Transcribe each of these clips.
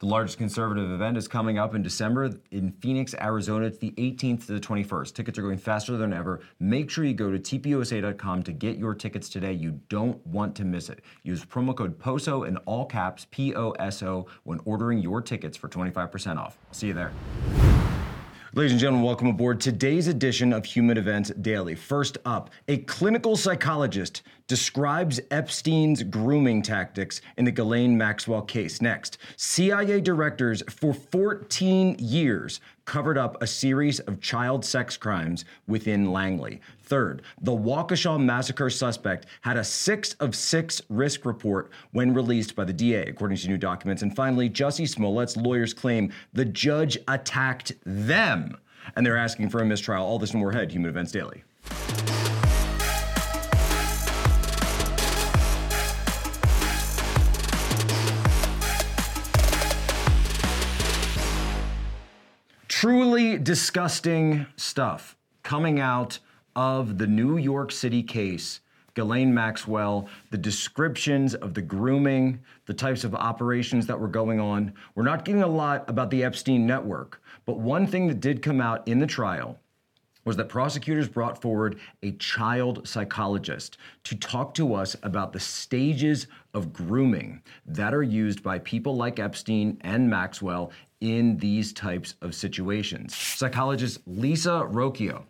The largest conservative event is coming up in December in Phoenix, Arizona. It's the 18th to the 21st. Tickets are going faster than ever. Make sure you go to tpusa.com to get your tickets today. You don't want to miss it. Use promo code POSO in all caps, P O S O, when ordering your tickets for 25% off. See you there. Ladies and gentlemen, welcome aboard today's edition of Human Events Daily. First up, a clinical psychologist describes Epstein's grooming tactics in the Ghislaine Maxwell case. Next, CIA directors for 14 years covered up a series of child sex crimes within Langley. Third, the Waukesha massacre suspect had a six of six risk report when released by the DA, according to new documents. And finally, Jussie Smollett's lawyers claim the judge attacked them, and they're asking for a mistrial. All this and more ahead, Human Events Daily. Truly disgusting stuff coming out of the New York City case. Ghislaine Maxwell, the descriptions of the grooming, the types of operations that were going on. We're not getting a lot about the Epstein network, but one thing that did come out in the trial was that prosecutors brought forward a child psychologist to talk to us about the stages of grooming that are used by people like Epstein and Maxwell in these types of situations. Psychologist Lisa Rocchio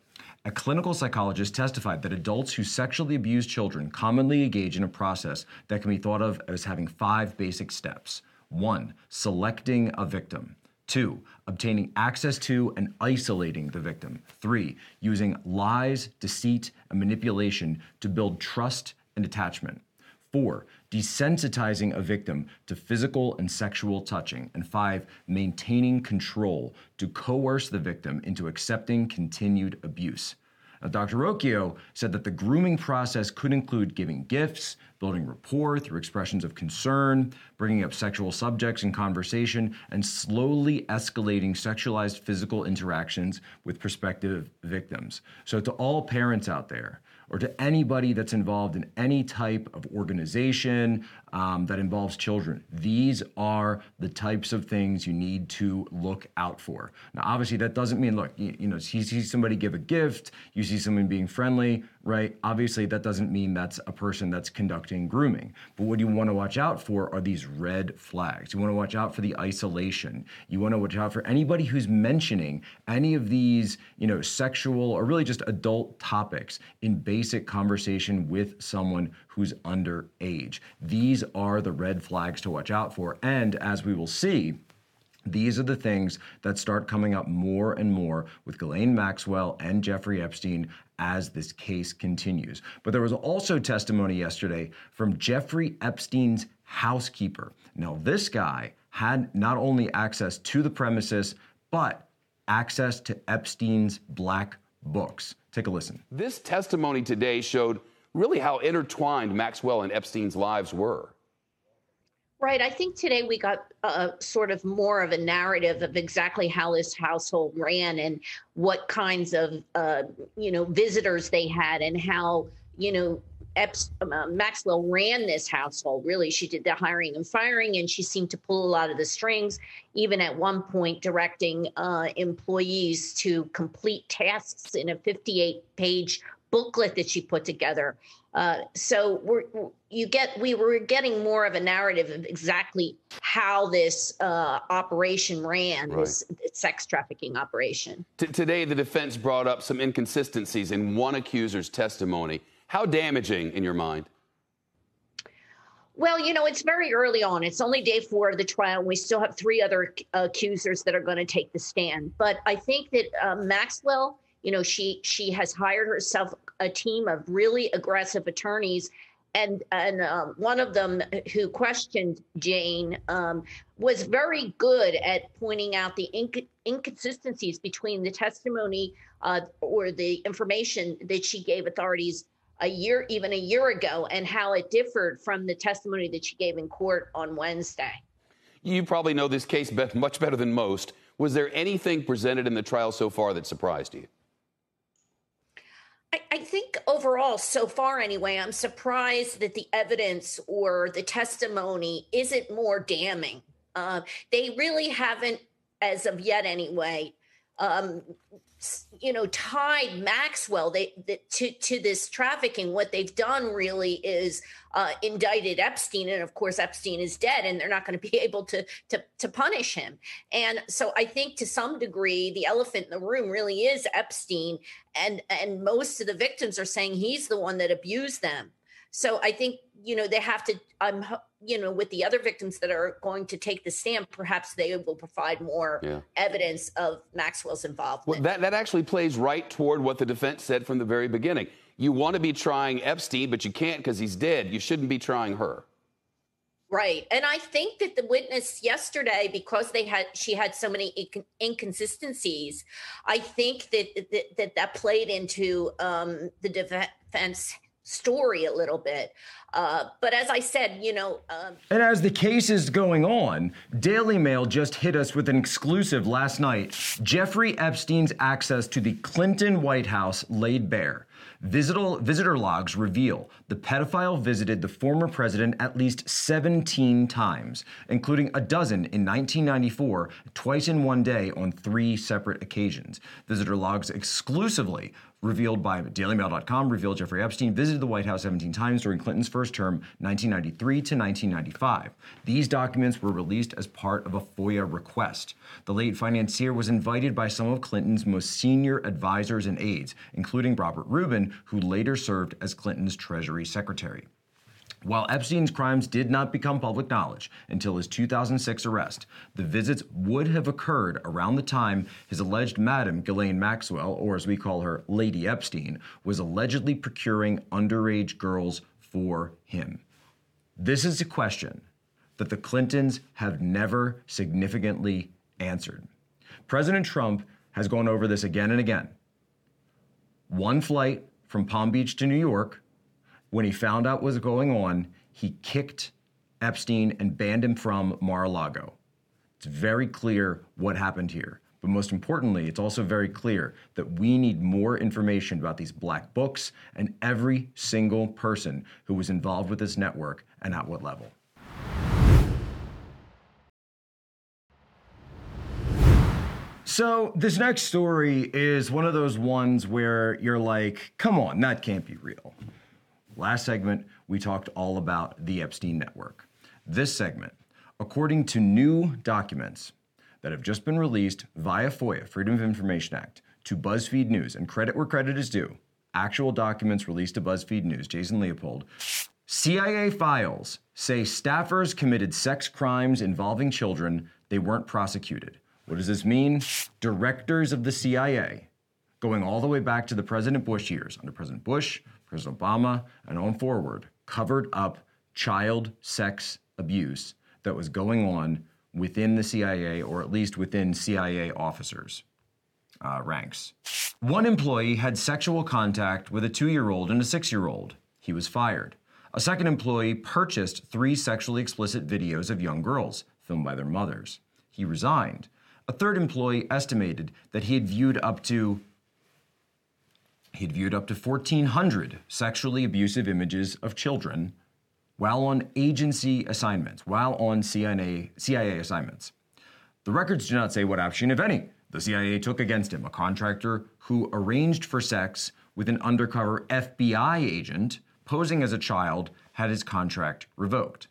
a clinical psychologist testified that adults who sexually abuse children commonly engage in a process that can be thought of as having five basic steps. One, selecting a victim. Two, obtaining access to and isolating the victim. Three, using lies, deceit, and manipulation to build trust and attachment. Four, desensitizing a victim to physical and sexual touching. And five, maintaining control to coerce the victim into accepting continued abuse. Now, Dr. Rocchio said that the grooming process could include giving gifts, building rapport through expressions of concern, bringing up sexual subjects in conversation, and slowly escalating sexualized physical interactions with prospective victims. So, to all parents out there, or to anybody that's involved in any type of organization um, that involves children. These are the types of things you need to look out for. Now, obviously, that doesn't mean, look, you, you know, you see somebody give a gift, you see someone being friendly, right? Obviously, that doesn't mean that's a person that's conducting grooming. But what you want to watch out for are these red flags. You want to watch out for the isolation. You want to watch out for anybody who's mentioning any of these, you know, sexual or really just adult topics in basic conversation with someone who's underage. These are the red flags to watch out for. And as we will see, these are the things that start coming up more and more with Ghislaine Maxwell and Jeffrey Epstein as this case continues. But there was also testimony yesterday from Jeffrey Epstein's housekeeper. Now, this guy had not only access to the premises, but access to Epstein's black books. Take a listen. This testimony today showed really how intertwined Maxwell and Epstein's lives were. Right. I think today we got uh, sort of more of a narrative of exactly how this household ran and what kinds of, uh, you know, visitors they had and how, you know, Epps, uh, Maxwell ran this household. Really, she did the hiring and firing, and she seemed to pull a lot of the strings, even at one point directing uh, employees to complete tasks in a 58 page booklet that she put together. Uh, so we're, you get we were getting more of a narrative of exactly how this uh, operation ran, right. this sex trafficking operation. T- today, the defense brought up some inconsistencies in one accuser's testimony. How damaging, in your mind? Well, you know, it's very early on. It's only day four of the trial. We still have three other accusers that are going to take the stand. But I think that uh, Maxwell you know she she has hired herself a team of really aggressive attorneys and and um, one of them who questioned Jane um, was very good at pointing out the inc- inconsistencies between the testimony uh, or the information that she gave authorities a year, even a year ago, and how it differed from the testimony that she gave in court on Wednesday. You probably know this case much better than most. Was there anything presented in the trial so far that surprised you? I, I think overall, so far anyway, I'm surprised that the evidence or the testimony isn't more damning. Uh, they really haven't, as of yet anyway, um, you know, tied Maxwell they, they, to to this trafficking. What they've done really is uh, indicted Epstein, and of course Epstein is dead, and they're not going to be able to to to punish him. And so I think to some degree the elephant in the room really is Epstein, and and most of the victims are saying he's the one that abused them. So I think you know they have to. I'm you know with the other victims that are going to take the stand, perhaps they will provide more yeah. evidence of Maxwell's involvement. Well, that that actually plays right toward what the defense said from the very beginning. You want to be trying Epstein, but you can't because he's dead. You shouldn't be trying her. Right. And I think that the witness yesterday, because they had she had so many inconsistencies, I think that that that, that played into um, the defense story a little bit. Uh, but as I said, you know. Um, and as the case is going on, Daily Mail just hit us with an exclusive last night. Jeffrey Epstein's access to the Clinton White House laid bare. Visitor, visitor logs reveal the pedophile visited the former president at least 17 times, including a dozen in 1994, twice in one day on three separate occasions. Visitor logs exclusively revealed by DailyMail.com revealed Jeffrey Epstein visited the White House 17 times during Clinton's first term, 1993 to 1995. These documents were released as part of a FOIA request. The late financier was invited by some of Clinton's most senior advisors and aides, including Robert Rubin, who later served as Clinton's Treasury Secretary. While Epstein's crimes did not become public knowledge until his 2006 arrest, the visits would have occurred around the time his alleged madam, Ghislaine Maxwell, or as we call her, Lady Epstein, was allegedly procuring underage girls for him. This is a question that the Clintons have never significantly answered. President Trump has gone over this again and again. One flight from Palm Beach to New York when he found out what was going on, he kicked Epstein and banned him from Mar a Lago. It's very clear what happened here. But most importantly, it's also very clear that we need more information about these black books and every single person who was involved with this network and at what level. So, this next story is one of those ones where you're like, come on, that can't be real. Last segment, we talked all about the Epstein network. This segment, according to new documents that have just been released via FOIA, Freedom of Information Act, to BuzzFeed News, and credit where credit is due, actual documents released to BuzzFeed News, Jason Leopold, CIA files say staffers committed sex crimes involving children, they weren't prosecuted. What does this mean? Directors of the CIA, going all the way back to the President Bush years, under President Bush, President Obama, and on forward, covered up child sex abuse that was going on within the CIA, or at least within CIA officers' uh, ranks. One employee had sexual contact with a two year old and a six year old. He was fired. A second employee purchased three sexually explicit videos of young girls, filmed by their mothers. He resigned. A third employee estimated that he had viewed up to He'd viewed up to 1,400 sexually abusive images of children while on agency assignments, while on CIA, CIA assignments. The records do not say what action, if any, the CIA took against him, a contractor who arranged for sex with an undercover FBI agent posing as a child had his contract revoked.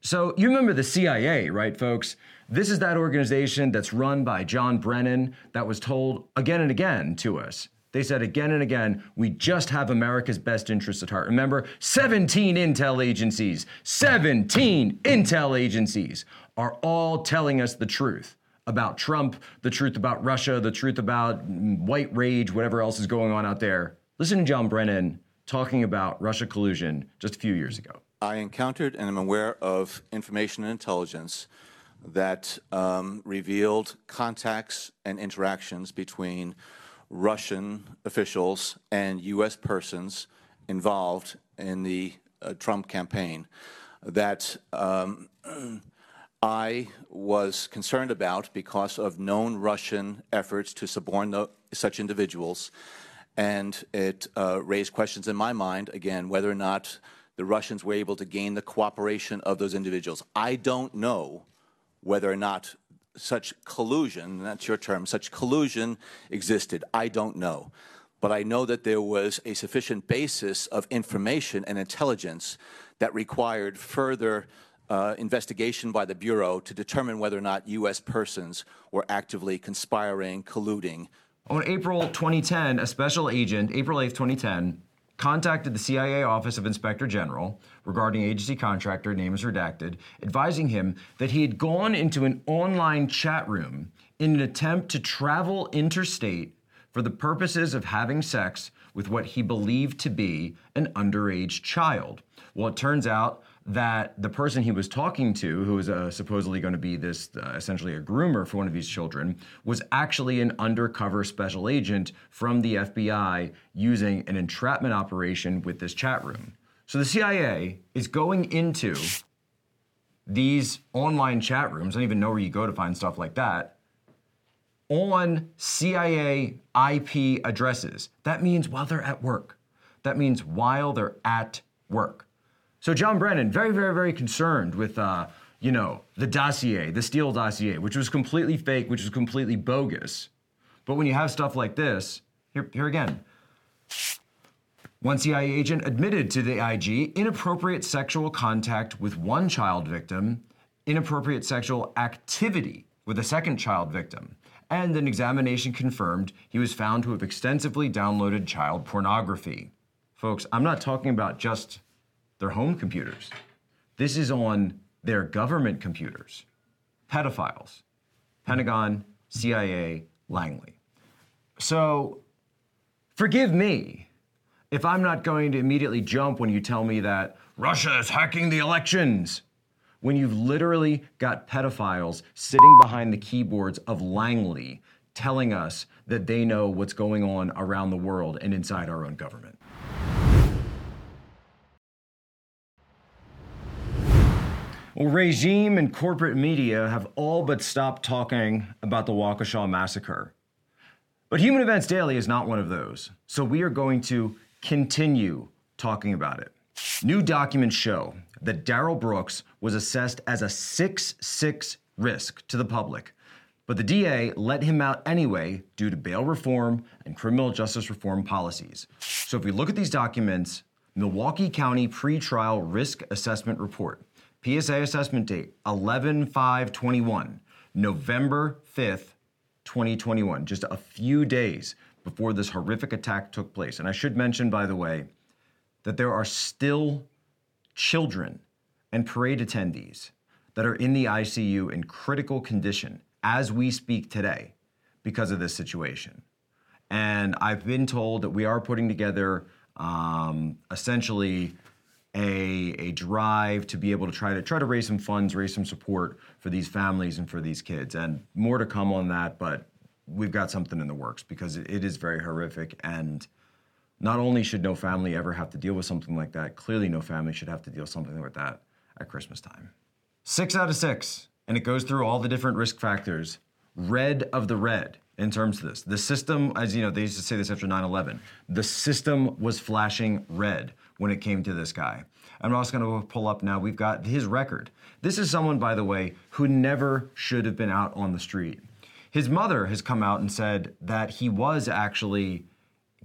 So, you remember the CIA, right, folks? This is that organization that's run by John Brennan that was told again and again to us they said again and again, we just have America's best interests at heart. Remember, 17 intel agencies, 17 intel agencies are all telling us the truth about Trump, the truth about Russia, the truth about white rage, whatever else is going on out there. Listen to John Brennan talking about Russia collusion just a few years ago. I encountered and am aware of information and intelligence that um, revealed contacts and interactions between Russian officials and U.S. persons involved in the uh, Trump campaign that um, I was concerned about because of known Russian efforts to suborn such individuals. And it uh, raised questions in my mind, again, whether or not the Russians were able to gain the cooperation of those individuals. I don't know whether or not such collusion, that's your term, such collusion existed. I don't know. But I know that there was a sufficient basis of information and intelligence that required further uh, investigation by the Bureau to determine whether or not U.S. persons were actively conspiring, colluding. On April 2010, a special agent, April 8th, 2010, contacted the CIA Office of Inspector General regarding agency contractor, name is redacted, advising him that he had gone into an online chat room in an attempt to travel interstate for the purposes of having sex with what he believed to be an underage child. Well, it turns out that the person he was talking to, who was uh, supposedly going to be this uh, essentially a groomer for one of these children, was actually an undercover special agent from the FBI using an entrapment operation with this chat room. So the CIA is going into these online chat rooms. I don't even know where you go to find stuff like that. On CIA IP addresses. That means while they're at work. That means while they're at work. So John Brennan, very, very, very concerned with, uh, you know, the dossier, the Steele dossier, which was completely fake, which was completely bogus. But when you have stuff like this, here, here again, one CIA agent admitted to the IG inappropriate sexual contact with one child victim, inappropriate sexual activity with a second child victim, and an examination confirmed he was found to have extensively downloaded child pornography. Folks, I'm not talking about just their home computers. This is on their government computers. Pedophiles, Pentagon, CIA, Langley. So forgive me if I'm not going to immediately jump when you tell me that Russia is hacking the elections. When you've literally got pedophiles sitting behind the keyboards of Langley telling us that they know what's going on around the world and inside our own government. Well, regime and corporate media have all but stopped talking about the Waukesha massacre. But Human Events Daily is not one of those, so we are going to continue talking about it. New documents show that Darrell Brooks was assessed as a 6 6 risk to the public, but the DA let him out anyway due to bail reform and criminal justice reform policies. So if we look at these documents, Milwaukee County Pretrial Risk Assessment Report PSA assessment date 11 5 21, November 5th, 2021, just a few days before this horrific attack took place. And I should mention, by the way, that there are still children and parade attendees that are in the ICU in critical condition as we speak today because of this situation. And I've been told that we are putting together um, essentially a, a drive to be able to try to try to raise some funds, raise some support for these families and for these kids. And more to come on that, but we've got something in the works because it, it is very horrific. And not only should no family ever have to deal with something like that, clearly no family should have to deal something like that at Christmas time. Six out of six, and it goes through all the different risk factors. Red of the red in terms of this. The system, as you know, they used to say this after 9 11, the system was flashing red when it came to this guy. I'm also going to pull up now. We've got his record. This is someone, by the way, who never should have been out on the street. His mother has come out and said that he was actually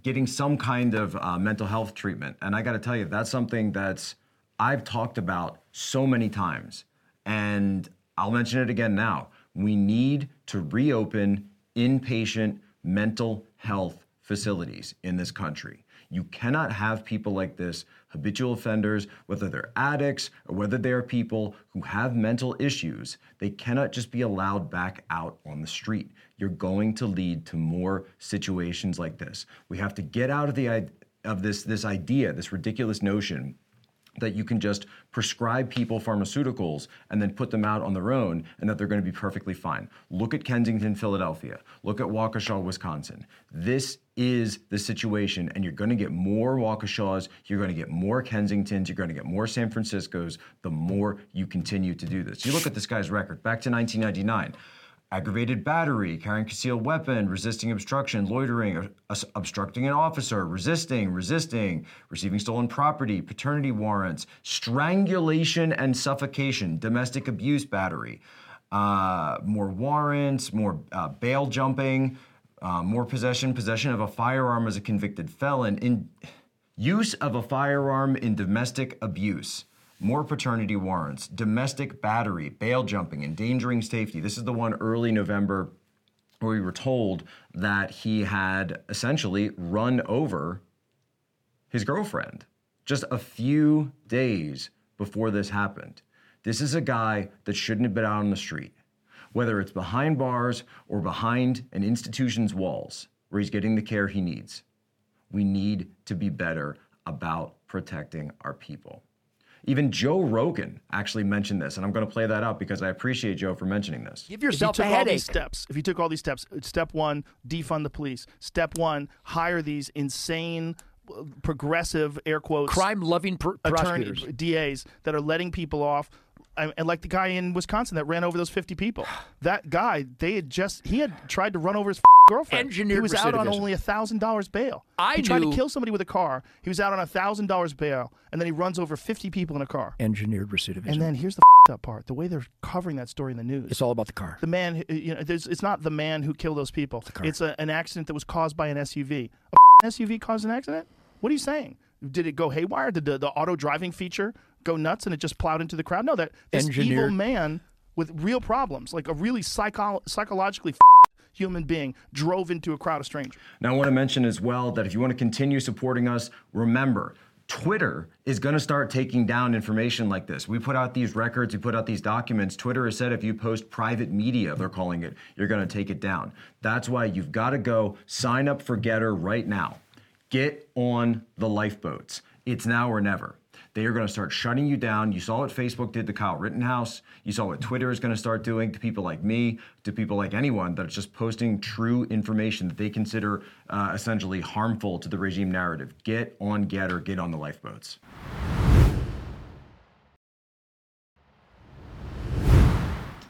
getting some kind of uh, mental health treatment. And I got to tell you, that's something that's I've talked about so many times. And I'll mention it again now. We need to reopen inpatient mental health facilities in this country. You cannot have people like this, habitual offenders, whether they're addicts or whether they are people who have mental issues, they cannot just be allowed back out on the street. You're going to lead to more situations like this. We have to get out of the of this this idea, this ridiculous notion that you can just prescribe people pharmaceuticals and then put them out on their own and that they're going to be perfectly fine. Look at Kensington, Philadelphia. Look at Waukesha, Wisconsin. This is the situation, and you're going to get more Waukeshas, you're going to get more Kensingtons, you're going to get more San Franciscos the more you continue to do this. You look at this guy's record back to 1999 aggravated battery, carrying concealed weapon, resisting obstruction, loitering, obstructing an officer, resisting, resisting, receiving stolen property, paternity warrants, strangulation and suffocation, domestic abuse battery, uh, more warrants, more uh, bail jumping, uh, more possession, possession of a firearm as a convicted felon, in use of a firearm in domestic abuse, more paternity warrants, domestic battery, bail jumping, endangering safety. This is the one early November where we were told that he had essentially run over his girlfriend just a few days before this happened. This is a guy that shouldn't have been out on the street, whether it's behind bars or behind an institution's walls where he's getting the care he needs. We need to be better about protecting our people. Even Joe Rogan actually mentioned this, and I'm going to play that up because I appreciate Joe for mentioning this. Give yourself if you a took all these steps, if you took all these steps, step one, defund the police. Step one, hire these insane, uh, progressive air quotes Crime-loving pr- attorney prosecutors. DAs that are letting people off. And and like the guy in Wisconsin that ran over those 50 people. That guy, they had just, he had tried to run over his girlfriend. Engineered he was out on only $1,000 bail. I he tried knew- to kill somebody with a car. He was out on $1,000 bail, and then he runs over 50 people in a car. Engineered recidivism. And then here's the up part the way they're covering that story in the news it's all about the car. the man, uh, you know, there's, it's not the man who killed those people. It's a, an accident that was caused by an SUV. A SUV caused an accident? What are you saying? Did it go haywire? Did the, the auto driving feature go nuts and it just plowed into the crowd? No, that this evil man with real problems, like a really psycho- psychologically human being, drove into a crowd of strangers. Now, I want to mention as well that if you want to continue supporting us, remember, Twitter is going to start taking down information like this. We put out these records, we put out these documents. Twitter has said if you post private media, they're calling it, you're going to take it down. That's why you've got to go sign up for GETTR right now. Get on the lifeboats. It's now or never. They are going to start shutting you down. You saw what Facebook did to Kyle Rittenhouse. You saw what Twitter is going to start doing to people like me, to people like anyone that's just posting true information that they consider uh, essentially harmful to the regime narrative. Get on GETTR, get on the lifeboats.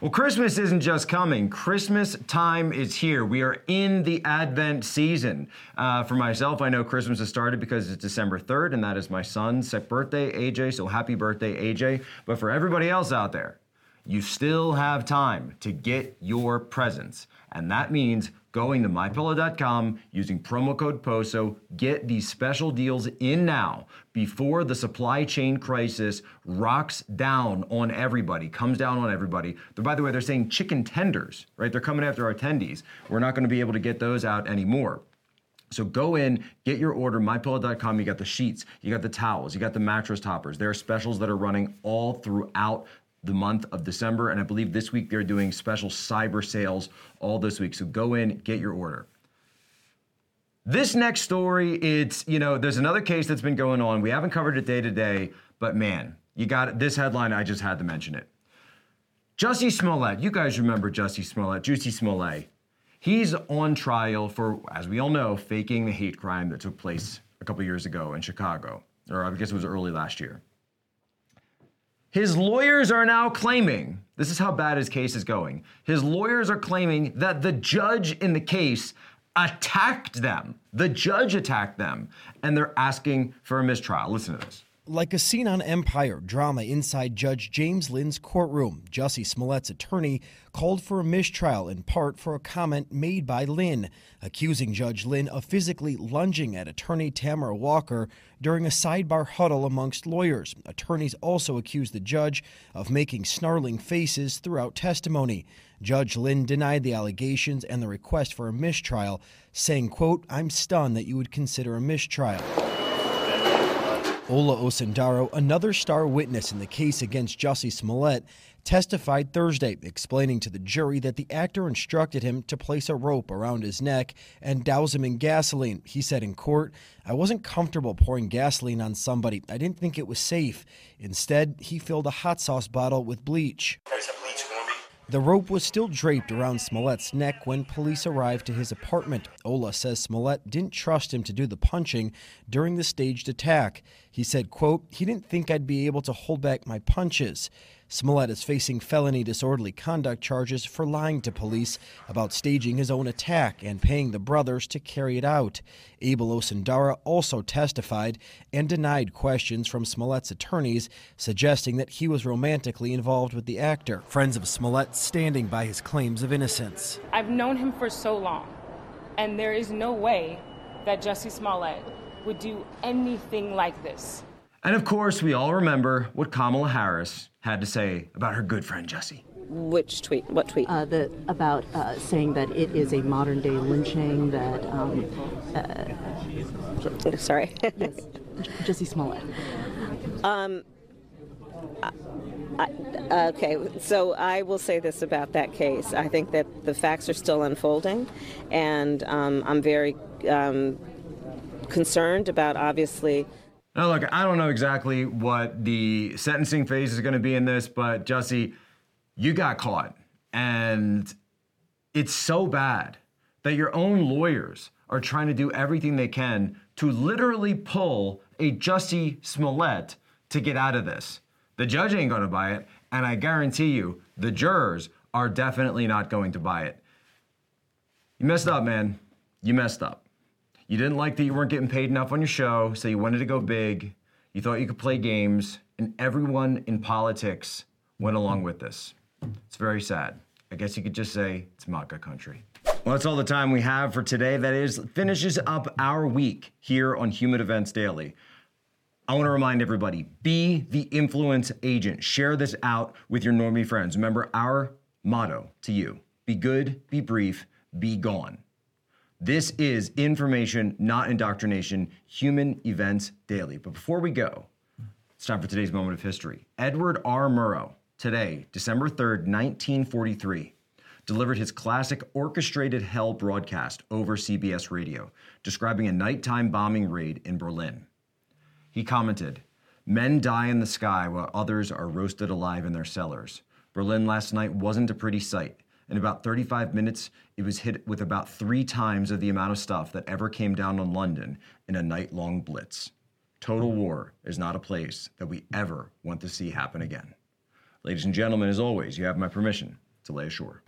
Well, Christmas isn't just coming. Christmas time is here. We are in the Advent season. Uh, for myself, I know Christmas has started because it's December 3rd, and that is my son's birthday, AJ. So happy birthday, AJ. But for everybody else out there, you still have time to get your presents. And that means going to mypillow.com using promo code POSO. Get these special deals in now before the supply chain crisis rocks down on everybody, comes down on everybody. By the way, they're saying chicken tenders, right? They're coming after our attendees. We're not going to be able to get those out anymore. So go in, get your order, mypillow.com. You got the sheets, you got the towels, you got the mattress toppers. There are specials that are running all throughout the month of December. And I believe this week they're doing special cyber sales all this week. So go in, get your order. This next story, it's, you know, there's another case that's been going on. We haven't covered it day to day, but man, you got it. This headline, I just had to mention it. Jussie Smollett, you guys remember Jussie Smollett, Juicy Smollett. He's on trial for, as we all know, faking the hate crime that took place a couple years ago in Chicago, or I guess it was early last year. His lawyers are now claiming this is how bad his case is going. His lawyers are claiming that the judge in the case attacked them. The judge attacked them, and they're asking for a mistrial. Listen to this. Like a scene on Empire, drama inside Judge James Linn's courtroom. Jussie Smollett's attorney called for a mistrial in part for a comment made by Linn, accusing Judge Linn of physically lunging at attorney Tamara Walker during a sidebar huddle amongst lawyers. Attorneys also accused the judge of making snarling faces throughout testimony. Judge Linn denied the allegations and the request for a mistrial, saying, quote, I'm stunned that you would consider a mistrial. Ola Osundairo, another star witness in the case against Jussie Smollett, testified Thursday, explaining to the jury that the actor instructed him to place a rope around his neck and douse him in gasoline. He said in court, I wasn't comfortable pouring gasoline on somebody. I didn't think it was safe. Instead, he filled a hot sauce bottle with bleach. The rope was still draped around Smollett's neck when police arrived to his apartment. Ola says Smollett didn't trust him to do the punching during the staged attack. He said, quote, he didn't think I'd be able to hold back my punches. Smollett is facing felony disorderly conduct charges for lying to police about staging his own attack and paying the brothers to carry it out. Abel Osundairo also testified and denied questions from Smollett's attorneys, suggesting that he was romantically involved with the actor. Friends of Smollett standing by his claims of innocence. I've known him for so long, and there is no way that Jussie Smollett would do anything like this. And of course, we all remember what Kamala Harris had to say about her good friend Jussie. Which tweet? What tweet? Uh, the, about uh, saying that it is a modern day lynching that. Um, uh, Sorry. yes, Jussie Smollett. Um, I, okay, so I will say this about that case. I think that the facts are still unfolding, and um, I'm very um, concerned about obviously. Now, look, I don't know exactly what the sentencing phase is going to be in this, but Jussie, you got caught. And it's so bad that your own lawyers are trying to do everything they can to literally pull a Jussie Smollett to get out of this. The judge ain't going to buy it, and I guarantee you, the jurors are definitely not going to buy it. You messed up, man. You messed up. You didn't like that you weren't getting paid enough on your show, so you wanted to go big. You thought you could play games, and everyone in politics went along with this. It's very sad. I guess you could just say it's MAGA country. Well, that's all the time we have for today. That is finishes up our week here on Human Events Daily. I want to remind everybody be the influence agent. Share this out with your normie friends. Remember our motto to you be good, be brief, be gone. This is information, not indoctrination, human events daily. But before we go, it's time for today's moment of history. Edward R. Murrow, today, December 3rd, 1943, delivered his classic orchestrated hell broadcast over CBS radio, describing a nighttime bombing raid in Berlin. He commented, Men die in the sky while others are roasted alive in their cellars. Berlin last night wasn't a pretty sight. In about 35 minutes, it was hit with about three times of the amount of stuff that ever came down on London in a night long blitz. Total war is not a place that we ever want to see happen again. Ladies and gentlemen, as always, you have my permission to lay ashore.